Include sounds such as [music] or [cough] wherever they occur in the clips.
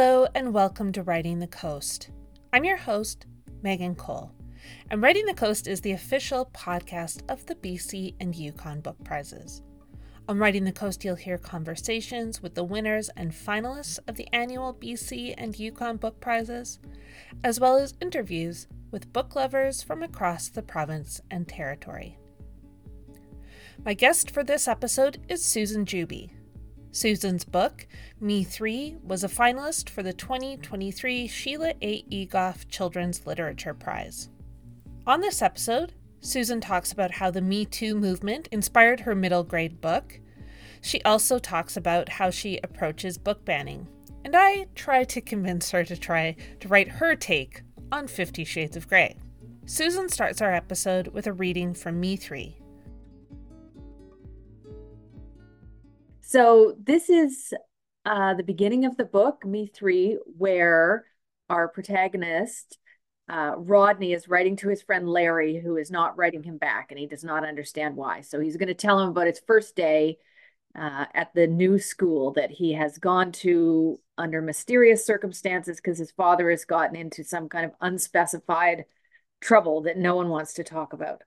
Hello, and welcome to Writing the Coast. I'm your host, Megan Cole, and Writing the Coast is the official podcast of the BC and Yukon Book Prizes. On Writing the Coast, you'll hear conversations with the winners and finalists of the annual BC and Yukon Book Prizes, as well as interviews with book lovers from across the province and territory. My guest for this episode is Susan Juby. Susan's book, Me Three, was a finalist for the 2023 Sheila A. Egoff Children's Literature Prize. On this episode, Susan talks about how the Me Too movement inspired her middle grade book. She also talks about how she approaches book banning. And I try to convince her to try to write her take on Fifty Shades of Grey. Susan starts our episode with a reading from Me Three, So this is uh, the beginning of the book, Me Three, where our protagonist, uh, Rodney, is writing to his friend Larry, who is not writing him back, and he does not understand why. So he's going to tell him about his first day uh, at the new school that he has gone to under mysterious circumstances because his father has gotten into some kind of unspecified trouble that no one wants to talk about.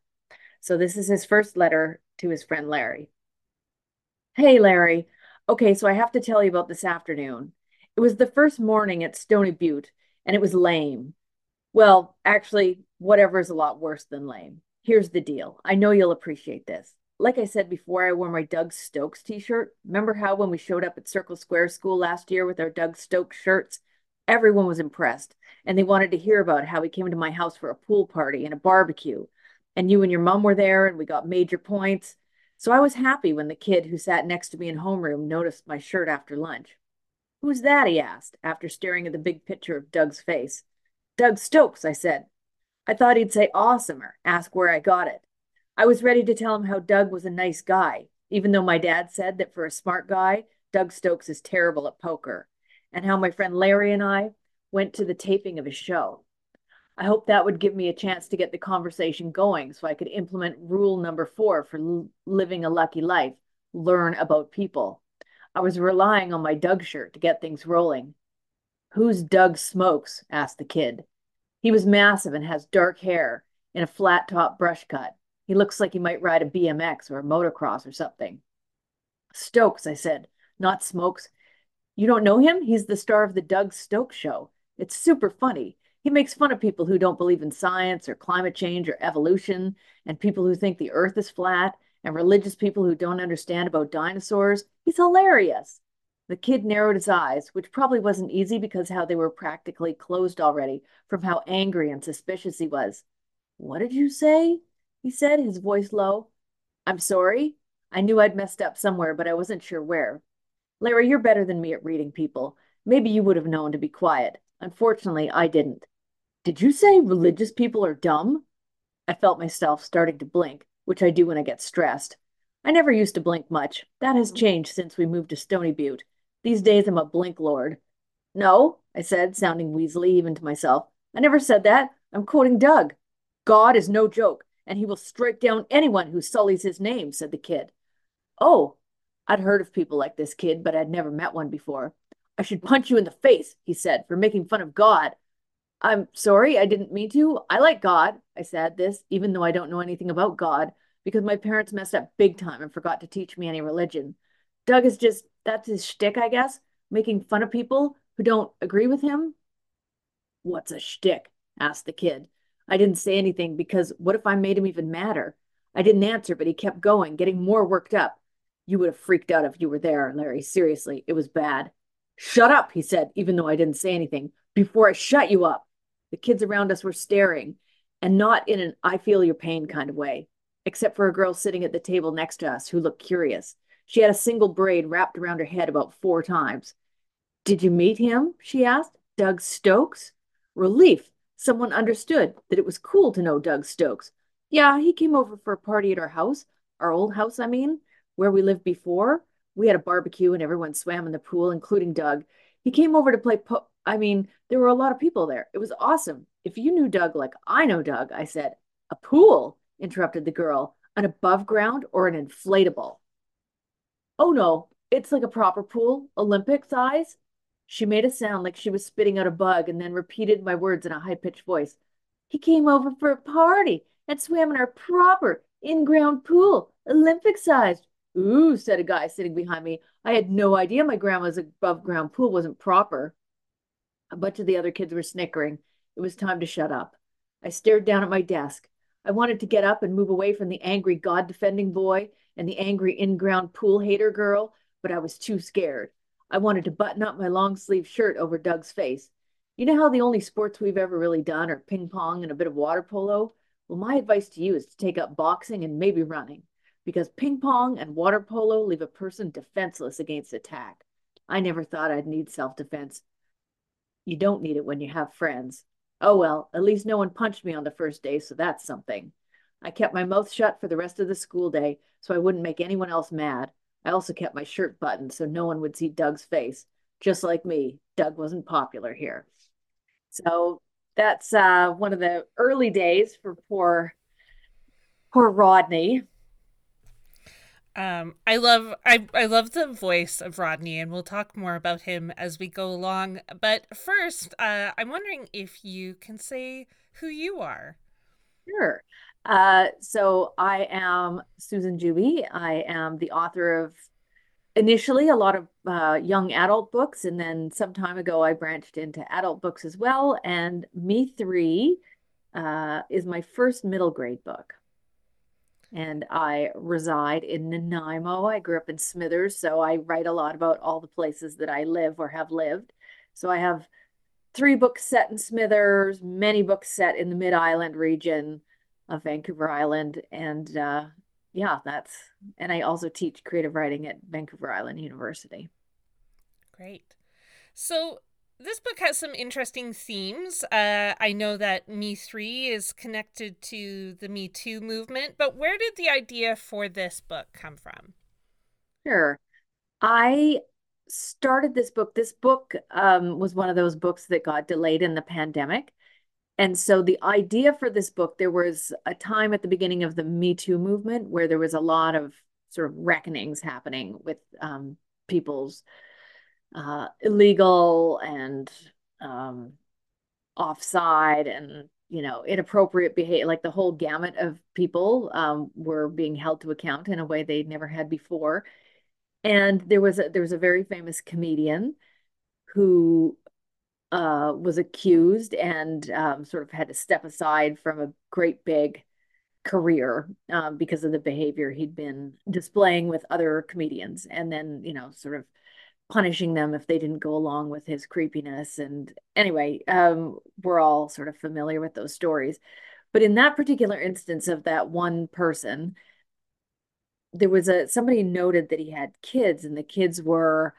So this is his first letter to his friend Larry. Hey, Larry. Okay, so I have to tell you about this afternoon. It was the first morning at Stony Butte, and it was lame. Well, actually, whatever is a lot worse than lame. Here's the deal. I know you'll appreciate this. Like I said before, I wore my Doug Stokes t-shirt. Remember how when we showed up at Circle Square School last year with our Doug Stokes shirts? Everyone was impressed, and they wanted to hear about how we came to my house for a pool party and a barbecue. And you and your mom were there, and we got major points. So I was happy when the kid who sat next to me in homeroom noticed my shirt after lunch. Who's that? he asked, after staring at the big picture of Doug's face. Doug Stokes, I said. I thought he'd say awesome or ask where I got it. I was ready to tell him how Doug was a nice guy, even though my dad said that for a smart guy, Doug Stokes is terrible at poker, and how my friend Larry and I went to the taping of his show. I hope that would give me a chance to get the conversation going so I could implement rule number four for living a lucky life learn about people. I was relying on my Doug shirt to get things rolling. Who's Doug Smokes? asked the kid. He was massive and has dark hair in a flat top brush cut. He looks like he might ride a BMX or a motocross or something. Stokes, I said, not Smokes. You don't know him? He's the star of the Doug Stokes show. It's super funny. He makes fun of people who don't believe in science or climate change or evolution, and people who think the earth is flat, and religious people who don't understand about dinosaurs. He's hilarious. The kid narrowed his eyes, which probably wasn't easy because how they were practically closed already from how angry and suspicious he was. What did you say? He said, his voice low. I'm sorry. I knew I'd messed up somewhere, but I wasn't sure where. Larry, you're better than me at reading people. Maybe you would have known to be quiet. Unfortunately, I didn't. Did you say religious people are dumb? I felt myself starting to blink, which I do when I get stressed. I never used to blink much. That has mm-hmm. changed since we moved to Stony Butte. These days I'm a blink lord. No, I said, sounding weaselly even to myself. I never said that. I'm quoting Doug. God is no joke, and he will strike down anyone who sullies his name, said the kid. Oh, I'd heard of people like this kid, but I'd never met one before. I should punch you in the face, he said, for making fun of God. I'm sorry, I didn't mean to. I like God. I said this, even though I don't know anything about God, because my parents messed up big time and forgot to teach me any religion. Doug is just, that's his shtick, I guess, making fun of people who don't agree with him. What's a shtick? asked the kid. I didn't say anything because what if I made him even madder? I didn't answer, but he kept going, getting more worked up. You would have freaked out if you were there, Larry. Seriously, it was bad. Shut up, he said, even though I didn't say anything, before I shut you up. The kids around us were staring, and not in an I feel your pain kind of way, except for a girl sitting at the table next to us who looked curious. She had a single braid wrapped around her head about four times. Did you meet him? she asked. Doug Stokes? Relief. Someone understood that it was cool to know Doug Stokes. Yeah, he came over for a party at our house, our old house, I mean, where we lived before. We had a barbecue and everyone swam in the pool, including Doug. He came over to play po- I mean, there were a lot of people there. It was awesome. If you knew Doug like I know Doug, I said. A pool, interrupted the girl. An above ground or an inflatable? Oh no, it's like a proper pool, Olympic size. She made a sound like she was spitting out a bug and then repeated my words in a high pitched voice. He came over for a party and swam in our proper in ground pool, Olympic sized. Ooh, said a guy sitting behind me. I had no idea my grandma's above ground pool wasn't proper. A bunch of the other kids were snickering. It was time to shut up. I stared down at my desk. I wanted to get up and move away from the angry God defending boy and the angry in ground pool hater girl, but I was too scared. I wanted to button up my long sleeve shirt over Doug's face. You know how the only sports we've ever really done are ping pong and a bit of water polo? Well, my advice to you is to take up boxing and maybe running, because ping pong and water polo leave a person defenseless against attack. I never thought I'd need self defense. You don't need it when you have friends. Oh well, at least no one punched me on the first day, so that's something. I kept my mouth shut for the rest of the school day so I wouldn't make anyone else mad. I also kept my shirt buttoned so no one would see Doug's face. Just like me, Doug wasn't popular here. So that's uh, one of the early days for poor, poor Rodney. Um, I love I I love the voice of Rodney, and we'll talk more about him as we go along. But first, uh, I'm wondering if you can say who you are. Sure. Uh, so I am Susan Juby. I am the author of initially a lot of uh, young adult books, and then some time ago I branched into adult books as well. And Me Three uh, is my first middle grade book. And I reside in Nanaimo. I grew up in Smithers, so I write a lot about all the places that I live or have lived. So I have three books set in Smithers, many books set in the Mid Island region of Vancouver Island, and uh, yeah, that's and I also teach creative writing at Vancouver Island University. Great. So this book has some interesting themes. Uh, I know that Me Three is connected to the Me Too movement, but where did the idea for this book come from? Sure. I started this book. This book um, was one of those books that got delayed in the pandemic. And so the idea for this book, there was a time at the beginning of the Me Too movement where there was a lot of sort of reckonings happening with um, people's uh, illegal and um, offside and you know inappropriate behavior like the whole gamut of people um, were being held to account in a way they'd never had before. And there was a, there was a very famous comedian who uh, was accused and um, sort of had to step aside from a great big career um, because of the behavior he'd been displaying with other comedians. And then you know sort of punishing them if they didn't go along with his creepiness and anyway um, we're all sort of familiar with those stories but in that particular instance of that one person there was a somebody noted that he had kids and the kids were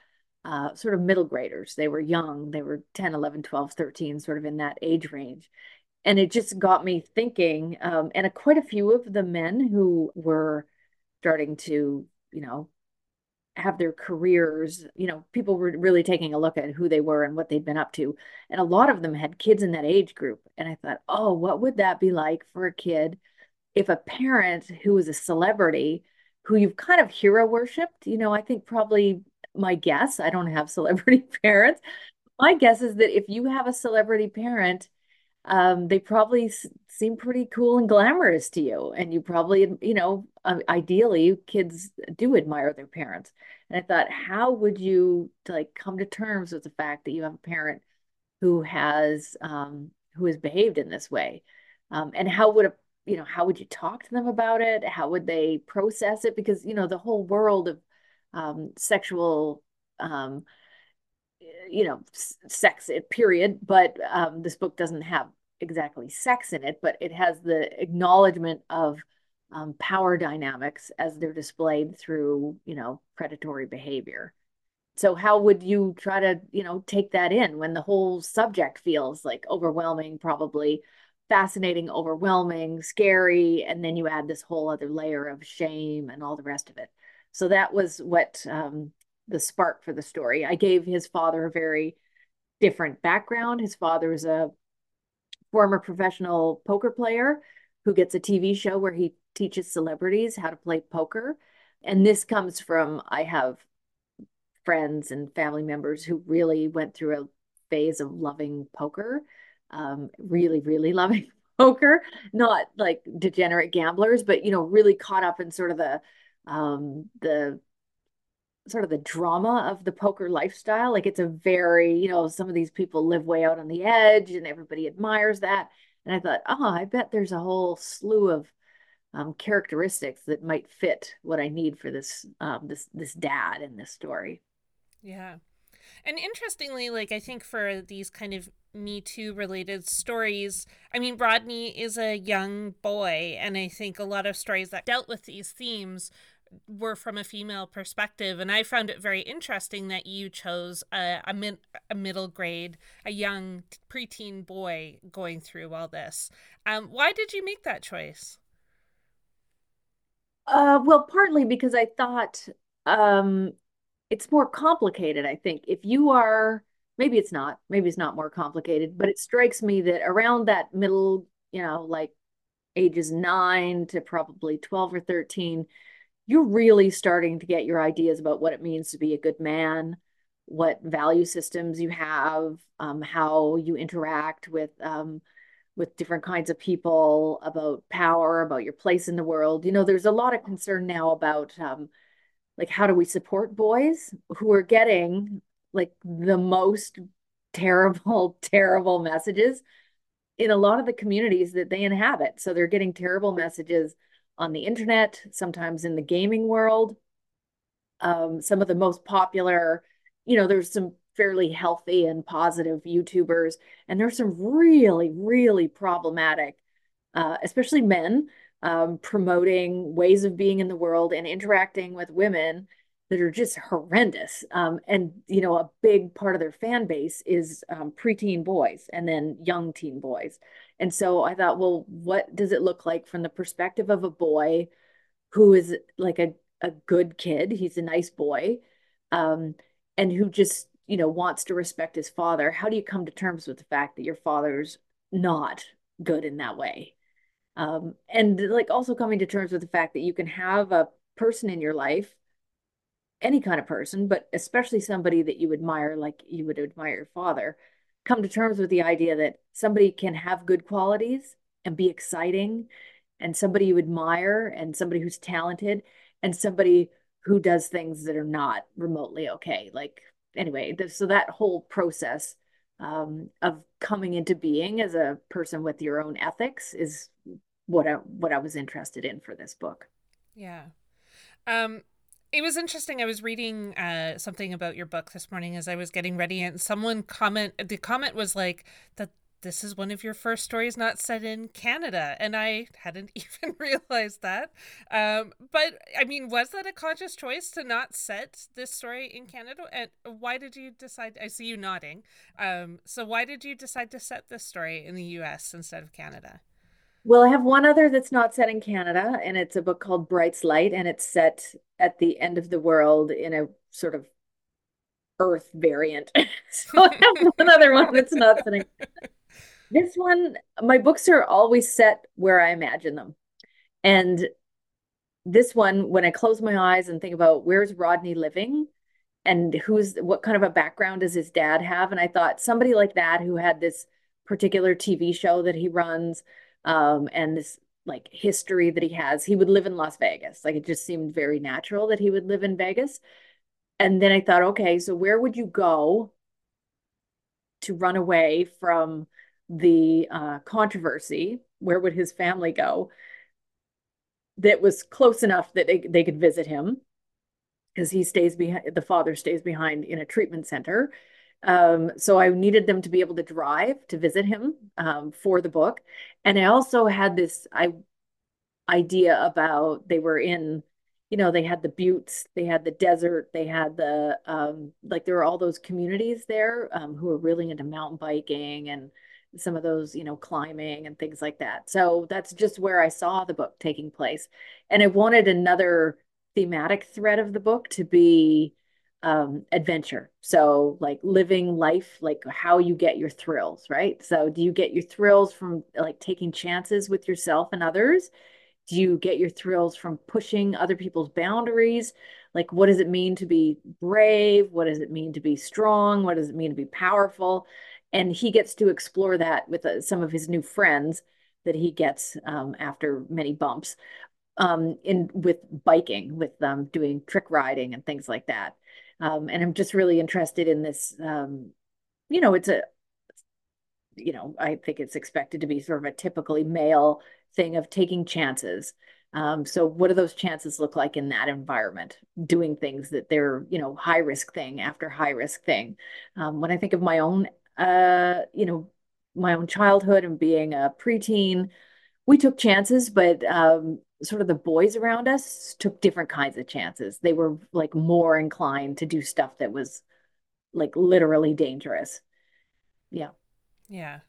uh, sort of middle graders. They were young, they were 10, 11, 12, 13, sort of in that age range. And it just got me thinking, um, and a, quite a few of the men who were starting to, you know, have their careers, you know, people were really taking a look at who they were and what they'd been up to. And a lot of them had kids in that age group. And I thought, oh, what would that be like for a kid if a parent who was a celebrity, who you've kind of hero worshipped, you know, I think probably my guess, I don't have [laughs] celebrity parents. My guess is that if you have a celebrity parent, um, they probably seem pretty cool and glamorous to you. And you probably, you know, uh, ideally, kids do admire their parents. And I thought, how would you like come to terms with the fact that you have a parent who has um, who has behaved in this way? Um, and how would a you know how would you talk to them about it? How would they process it? Because you know the whole world of um, sexual, um, you know, sex, period. But um, this book doesn't have exactly sex in it, but it has the acknowledgement of um, power dynamics as they're displayed through, you know, predatory behavior. So how would you try to, you know, take that in when the whole subject feels like overwhelming, probably fascinating, overwhelming, scary, and then you add this whole other layer of shame and all the rest of it. So that was what um, the spark for the story. I gave his father a very different background. His father is a former professional poker player who gets a TV show where he teaches celebrities how to play poker. And this comes from I have friends and family members who really went through a phase of loving poker, um, really, really [laughs] loving poker, not like degenerate gamblers, but you know, really caught up in sort of the um, the sort of the drama of the poker lifestyle. Like it's a very, you know, some of these people live way out on the edge and everybody admires that. And I thought, oh, I bet there's a whole slew of um, characteristics that might fit what I need for this um, this this dad in this story. Yeah. And interestingly, like I think for these kind of Me Too related stories, I mean, Rodney is a young boy, and I think a lot of stories that dealt with these themes were from a female perspective and i found it very interesting that you chose a, a, mid, a middle grade a young preteen boy going through all this um, why did you make that choice uh, well partly because i thought um, it's more complicated i think. If you are maybe it's not maybe it's not more complicated but it strikes me that around that middle you know like ages 9 to probably 12 or 13 you're really starting to get your ideas about what it means to be a good man, what value systems you have, um, how you interact with um, with different kinds of people, about power, about your place in the world. You know, there's a lot of concern now about um, like how do we support boys who are getting like the most terrible, [laughs] terrible messages in a lot of the communities that they inhabit. So they're getting terrible messages on the internet, sometimes in the gaming world. Um, some of the most popular, you know, there's some fairly healthy and positive YouTubers, and there's some really, really problematic, uh, especially men, um, promoting ways of being in the world and interacting with women that are just horrendous. Um, and you know, a big part of their fan base is um, preteen boys and then young teen boys. And so I thought, well, what does it look like from the perspective of a boy who is like a, a good kid? He's a nice boy, um, and who just you know wants to respect his father. How do you come to terms with the fact that your father's not good in that way? Um, and like also coming to terms with the fact that you can have a person in your life any kind of person, but especially somebody that you admire, like you would admire your father, come to terms with the idea that somebody can have good qualities and be exciting, and somebody you admire, and somebody who's talented, and somebody who does things that are not remotely okay. Like, anyway, so that whole process um, of coming into being as a person with your own ethics is what I, what I was interested in for this book. Yeah. Um, it was interesting. I was reading uh, something about your book this morning as I was getting ready, and someone comment. The comment was like that this is one of your first stories not set in Canada, and I hadn't [laughs] even realized that. Um, but I mean, was that a conscious choice to not set this story in Canada? And why did you decide? I see you nodding. Um, so why did you decide to set this story in the U.S. instead of Canada? Well, I have one other that's not set in Canada, and it's a book called Bright's Light, and it's set at the end of the world in a sort of Earth variant. [laughs] so I have [laughs] one other one that's not set in This one, my books are always set where I imagine them. And this one, when I close my eyes and think about where's Rodney living and who's what kind of a background does his dad have? And I thought somebody like that who had this particular TV show that he runs um, and this like history that he has. He would live in Las Vegas. Like it just seemed very natural that he would live in Vegas. And then I thought, okay, so where would you go to run away from the uh, controversy? Where would his family go? That was close enough that they, they could visit him because he stays behind, the father stays behind in a treatment center. Um, so I needed them to be able to drive to visit him um, for the book. And I also had this I idea about they were in, you know, they had the buttes, they had the desert, they had the um, like there were all those communities there um, who were really into mountain biking and some of those, you know, climbing and things like that. So that's just where I saw the book taking place. And I wanted another thematic thread of the book to be um, adventure. So, like living life, like how you get your thrills, right? So, do you get your thrills from like taking chances with yourself and others? Do you get your thrills from pushing other people's boundaries? Like, what does it mean to be brave? What does it mean to be strong? What does it mean to be powerful? And he gets to explore that with uh, some of his new friends that he gets um, after many bumps um, in with biking, with um, doing trick riding and things like that. Um, and I'm just really interested in this. Um, you know, it's a, you know, I think it's expected to be sort of a typically male thing of taking chances. Um, so what do those chances look like in that environment? Doing things that they're, you know, high risk thing after high risk thing. Um, when I think of my own, uh, you know, my own childhood and being a preteen, we took chances, but um, sort of the boys around us took different kinds of chances. They were like more inclined to do stuff that was like literally dangerous. Yeah. Yeah.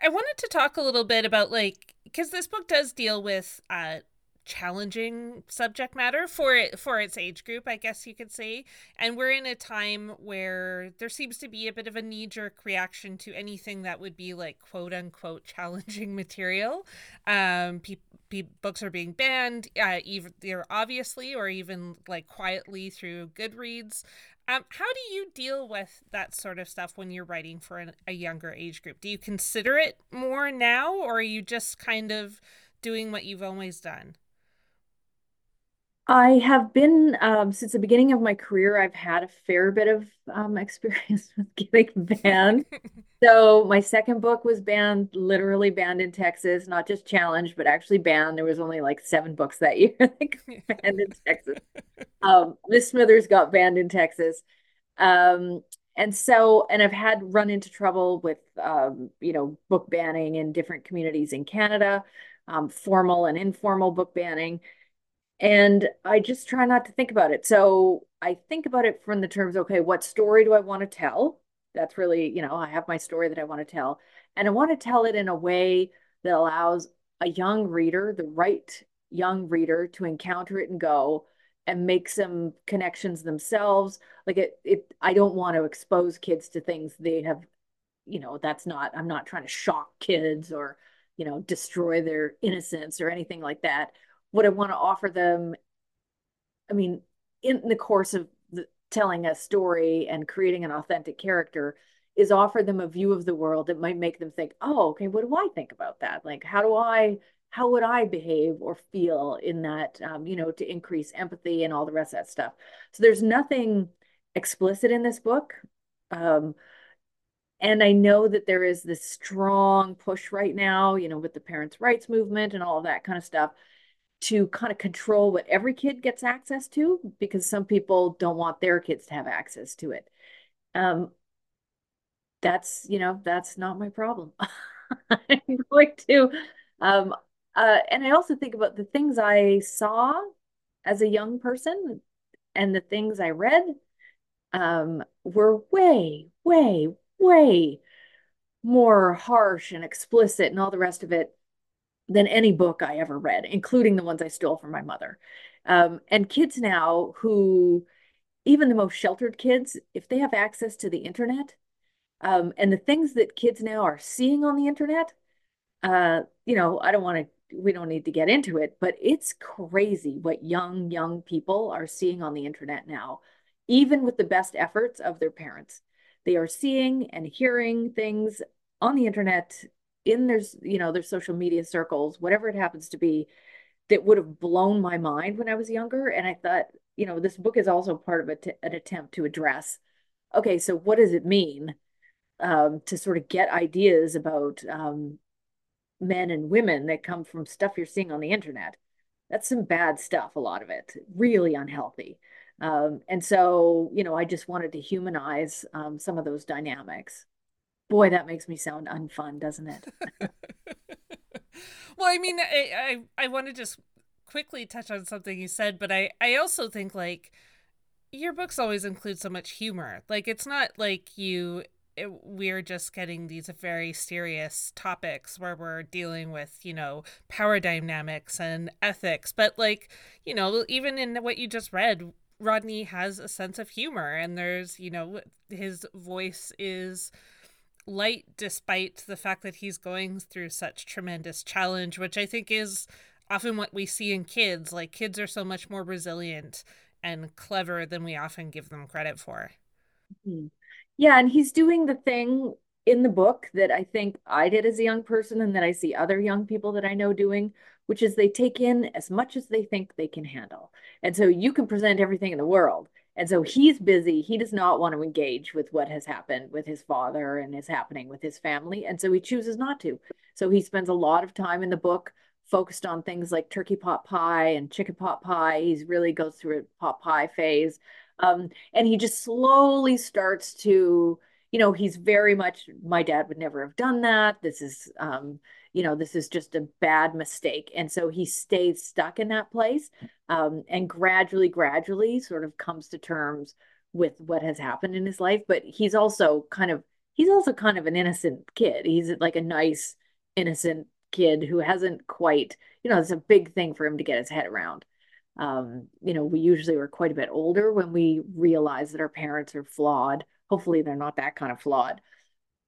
I wanted to talk a little bit about like because this book does deal with uh challenging subject matter for it for its age group i guess you could say. And we're in a time where there seems to be a bit of a knee-jerk reaction to anything that would be like quote unquote challenging [laughs] material. Um pe- pe- books are being banned uh, either obviously or even like quietly through goodreads. Um, how do you deal with that sort of stuff when you're writing for an, a younger age group? Do you consider it more now or are you just kind of doing what you've always done I have been, um, since the beginning of my career, I've had a fair bit of um, [laughs] experience with getting banned. [laughs] so my second book was banned, literally banned in Texas, not just challenged, but actually banned. There was only like seven books that year [laughs] that banned in Texas. Um, Miss Smithers got banned in Texas. Um, and so, and I've had run into trouble with, um, you know, book banning in different communities in Canada, um, formal and informal book banning. And I just try not to think about it. So I think about it from the terms, okay, what story do I want to tell? That's really, you know, I have my story that I want to tell. And I want to tell it in a way that allows a young reader, the right young reader, to encounter it and go and make some connections themselves. Like it, it I don't want to expose kids to things they have, you know, that's not, I'm not trying to shock kids or, you know, destroy their innocence or anything like that what I want to offer them, I mean, in the course of the, telling a story and creating an authentic character, is offer them a view of the world that might make them think, oh, okay, what do I think about that? Like, how do I, how would I behave or feel in that, um, you know, to increase empathy and all the rest of that stuff. So there's nothing explicit in this book. Um, and I know that there is this strong push right now, you know, with the parents' rights movement and all of that kind of stuff to kind of control what every kid gets access to because some people don't want their kids to have access to it. Um, that's, you know, that's not my problem. [laughs] I'm going to, um, uh, and I also think about the things I saw as a young person and the things I read um, were way, way, way more harsh and explicit and all the rest of it than any book I ever read, including the ones I stole from my mother. Um, and kids now who, even the most sheltered kids, if they have access to the internet, um, and the things that kids now are seeing on the internet, uh, you know, I don't want to, we don't need to get into it, but it's crazy what young, young people are seeing on the internet now, even with the best efforts of their parents. They are seeing and hearing things on the internet in their you know their social media circles whatever it happens to be that would have blown my mind when i was younger and i thought you know this book is also part of an attempt to address okay so what does it mean um, to sort of get ideas about um, men and women that come from stuff you're seeing on the internet? That's some bad stuff a lot of it really unhealthy um, and so you know i just wanted to humanize um, some of those dynamics Boy, that makes me sound unfun, doesn't it? [laughs] well, I mean, I, I I want to just quickly touch on something you said, but I I also think like your books always include so much humor. Like it's not like you it, we're just getting these very serious topics where we're dealing with you know power dynamics and ethics but like you know even in what you just read rodney has a sense of humor and there's you know his voice is light despite the fact that he's going through such tremendous challenge which i think is often what we see in kids like kids are so much more resilient and clever than we often give them credit for. Mm-hmm. Yeah, and he's doing the thing in the book that I think I did as a young person and that I see other young people that I know doing, which is they take in as much as they think they can handle. And so you can present everything in the world. And so he's busy. He does not want to engage with what has happened with his father and is happening with his family. And so he chooses not to. So he spends a lot of time in the book focused on things like turkey pot pie and chicken pot pie. He's really goes through a pot pie phase. Um, and he just slowly starts to you know, he's very much, my dad would never have done that. This is, um, you know, this is just a bad mistake. And so he stays stuck in that place um, and gradually, gradually sort of comes to terms with what has happened in his life. But he's also kind of, he's also kind of an innocent kid. He's like a nice, innocent kid who hasn't quite, you know, it's a big thing for him to get his head around. Um, you know, we usually were quite a bit older when we realize that our parents are flawed hopefully they're not that kind of flawed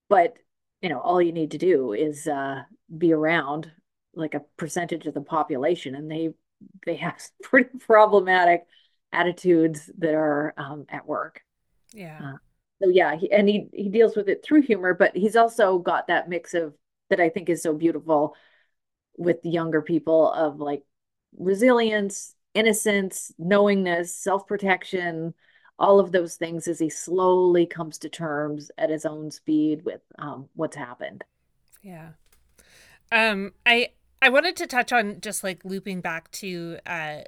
but you know all you need to do is uh, be around like a percentage of the population and they they have [laughs] pretty problematic attitudes that are um, at work. Yeah. Uh, so yeah he, and he he deals with it through humor but he's also got that mix of that i think is so beautiful with the younger people of like resilience innocence knowingness self-protection all of those things as he slowly comes to terms at his own speed with um, what's happened. Yeah. Um, I I wanted to touch on just like looping back to uh,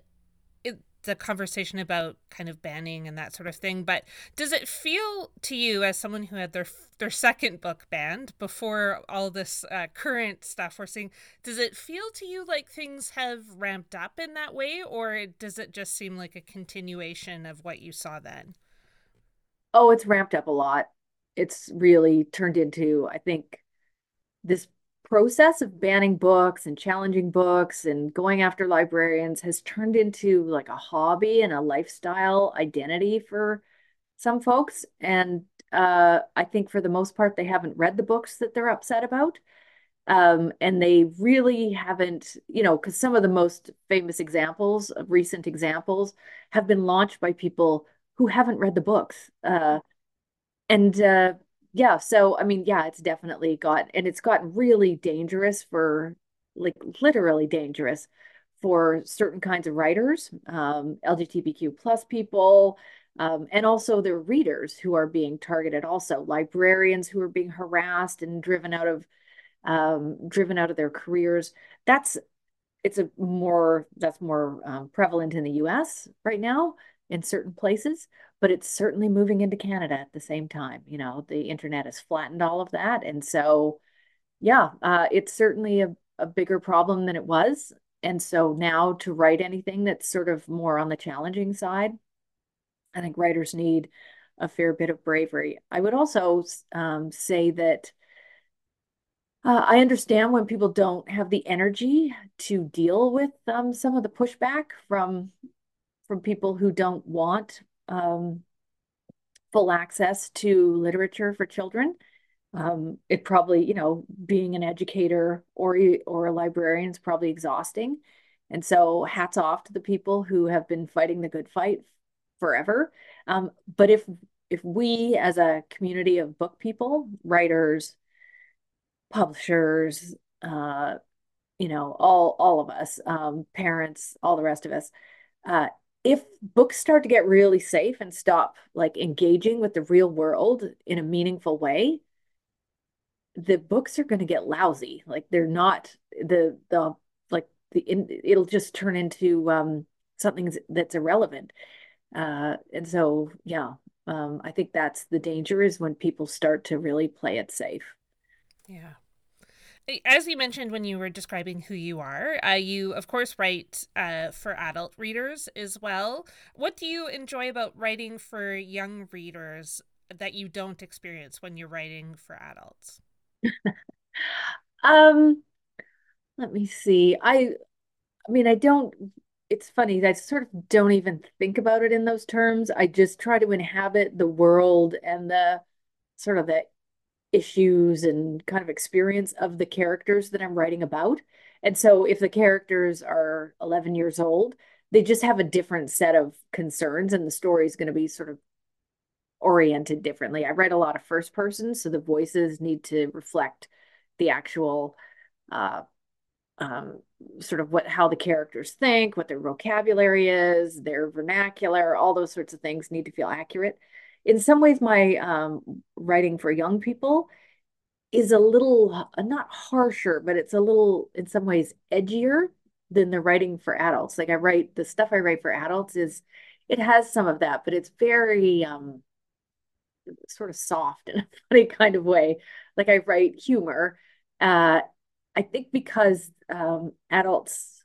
the conversation about kind of banning and that sort of thing. But does it feel to you, as someone who had their their second book banned before all this uh, current stuff we're seeing, does it feel to you like things have ramped up in that way, or does it just seem like a continuation of what you saw then? Oh, it's ramped up a lot. It's really turned into, I think, this process of banning books and challenging books and going after librarians has turned into like a hobby and a lifestyle identity for some folks. And uh, I think for the most part, they haven't read the books that they're upset about. Um, and they really haven't, you know, because some of the most famous examples of recent examples have been launched by people who haven't read the books. Uh, and uh, yeah, so I mean, yeah, it's definitely got and it's gotten really dangerous for like literally dangerous for certain kinds of writers, um, LGBTQ plus people, um, and also their readers who are being targeted. Also, librarians who are being harassed and driven out of um, driven out of their careers. That's it's a more that's more um, prevalent in the U.S. right now in certain places but it's certainly moving into Canada at the same time. You know, the internet has flattened all of that. And so, yeah, uh, it's certainly a, a bigger problem than it was. And so now to write anything that's sort of more on the challenging side, I think writers need a fair bit of bravery. I would also um, say that uh, I understand when people don't have the energy to deal with um, some of the pushback from from people who don't want um, full access to literature for children. Um, it probably, you know, being an educator or or a librarian is probably exhausting. And so hats off to the people who have been fighting the good fight forever. Um, but if if we as a community of book people, writers, publishers, uh, you know, all all of us, um, parents, all the rest of us, uh, if books start to get really safe and stop like engaging with the real world in a meaningful way, the books are going to get lousy. Like they're not the the like the in, it'll just turn into um something that's irrelevant. Uh, and so yeah, um, I think that's the danger is when people start to really play it safe. Yeah as you mentioned when you were describing who you are, uh, you of course write uh, for adult readers as well. What do you enjoy about writing for young readers that you don't experience when you're writing for adults? um, let me see. I, I mean, I don't. It's funny. I sort of don't even think about it in those terms. I just try to inhabit the world and the sort of the issues and kind of experience of the characters that I'm writing about. And so if the characters are 11 years old, they just have a different set of concerns and the story is going to be sort of oriented differently. I write a lot of first person, so the voices need to reflect the actual uh, um, sort of what how the characters think, what their vocabulary is, their vernacular, all those sorts of things need to feel accurate. In some ways, my um, writing for young people is a little not harsher, but it's a little in some ways edgier than the writing for adults. Like I write the stuff I write for adults is it has some of that, but it's very um sort of soft [laughs] in a funny kind of way. Like I write humor. Uh I think because um adults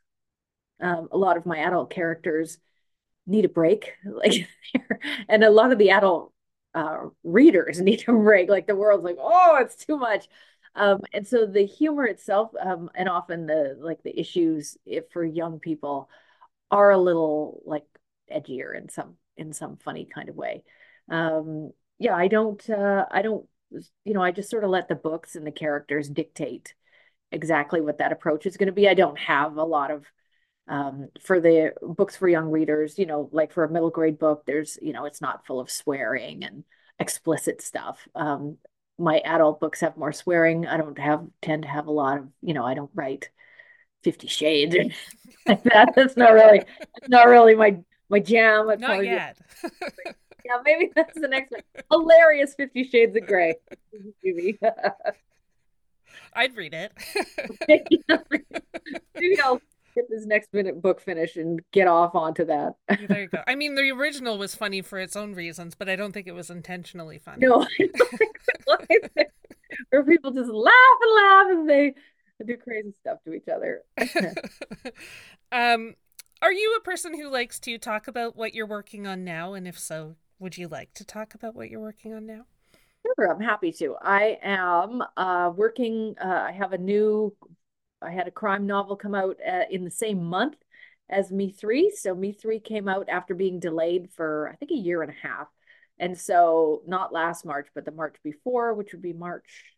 um a lot of my adult characters need a break [laughs] like and a lot of the adult uh readers [laughs] need a break like the world's like oh it's too much um, and so the humor itself, um, and often the like the issues if for young people are a little like edgier in some in some funny kind of way. Um, yeah, I don't uh, I don't you know, I just sort of let the books and the characters dictate exactly what that approach is going to be. I don't have a lot of um, for the books for young readers, you know, like for a middle grade book, there's, you know, it's not full of swearing and explicit stuff. Um, my adult books have more swearing. I don't have tend to have a lot of, you know, I don't write Fifty Shades or like that. [laughs] That's not really not really my my jam. I'd not yet. [laughs] yeah, maybe that's the next one. Hilarious Fifty Shades of Grey. [laughs] I'd read it. maybe I'll get this next minute book finished and get off onto that. there you go. [laughs] I mean, the original was funny for its own reasons, but I don't think it was intentionally funny. No, [laughs] where people just laugh and laugh and they do crazy stuff to each other. [laughs] um, are you a person who likes to talk about what you're working on now? And if so, would you like to talk about what you're working on now? Sure, I'm happy to. I am uh, working. Uh, I have a new I had a crime novel come out uh, in the same month as Me Three. So Me Three came out after being delayed for I think a year and a half. And so not last March, but the March before, which would be March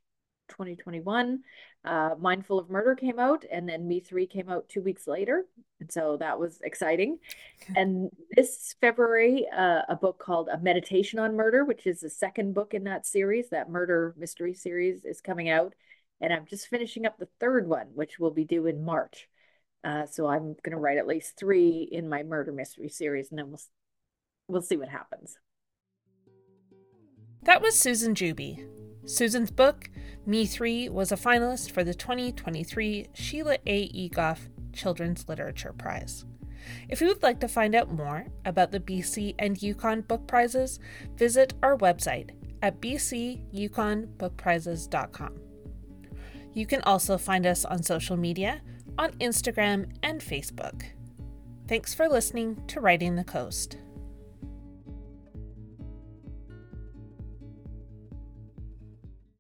2021. Uh, Mindful of Murder came out, and then Me Three came out two weeks later, and so that was exciting. [laughs] and this February, uh, a book called A Meditation on Murder, which is the second book in that series, that murder mystery series, is coming out, and I'm just finishing up the third one, which will be due in March. Uh, so I'm going to write at least three in my murder mystery series, and then we'll we'll see what happens. That was Susan Juby. Susan's book, Me Three, was a finalist for the 2023 Sheila A. Egoff Children's Literature Prize. If you would like to find out more about the BC and Yukon Book Prizes, visit our website at bcyukonbookprizes.com. You can also find us on social media on Instagram and Facebook. Thanks for listening to Writing the Coast.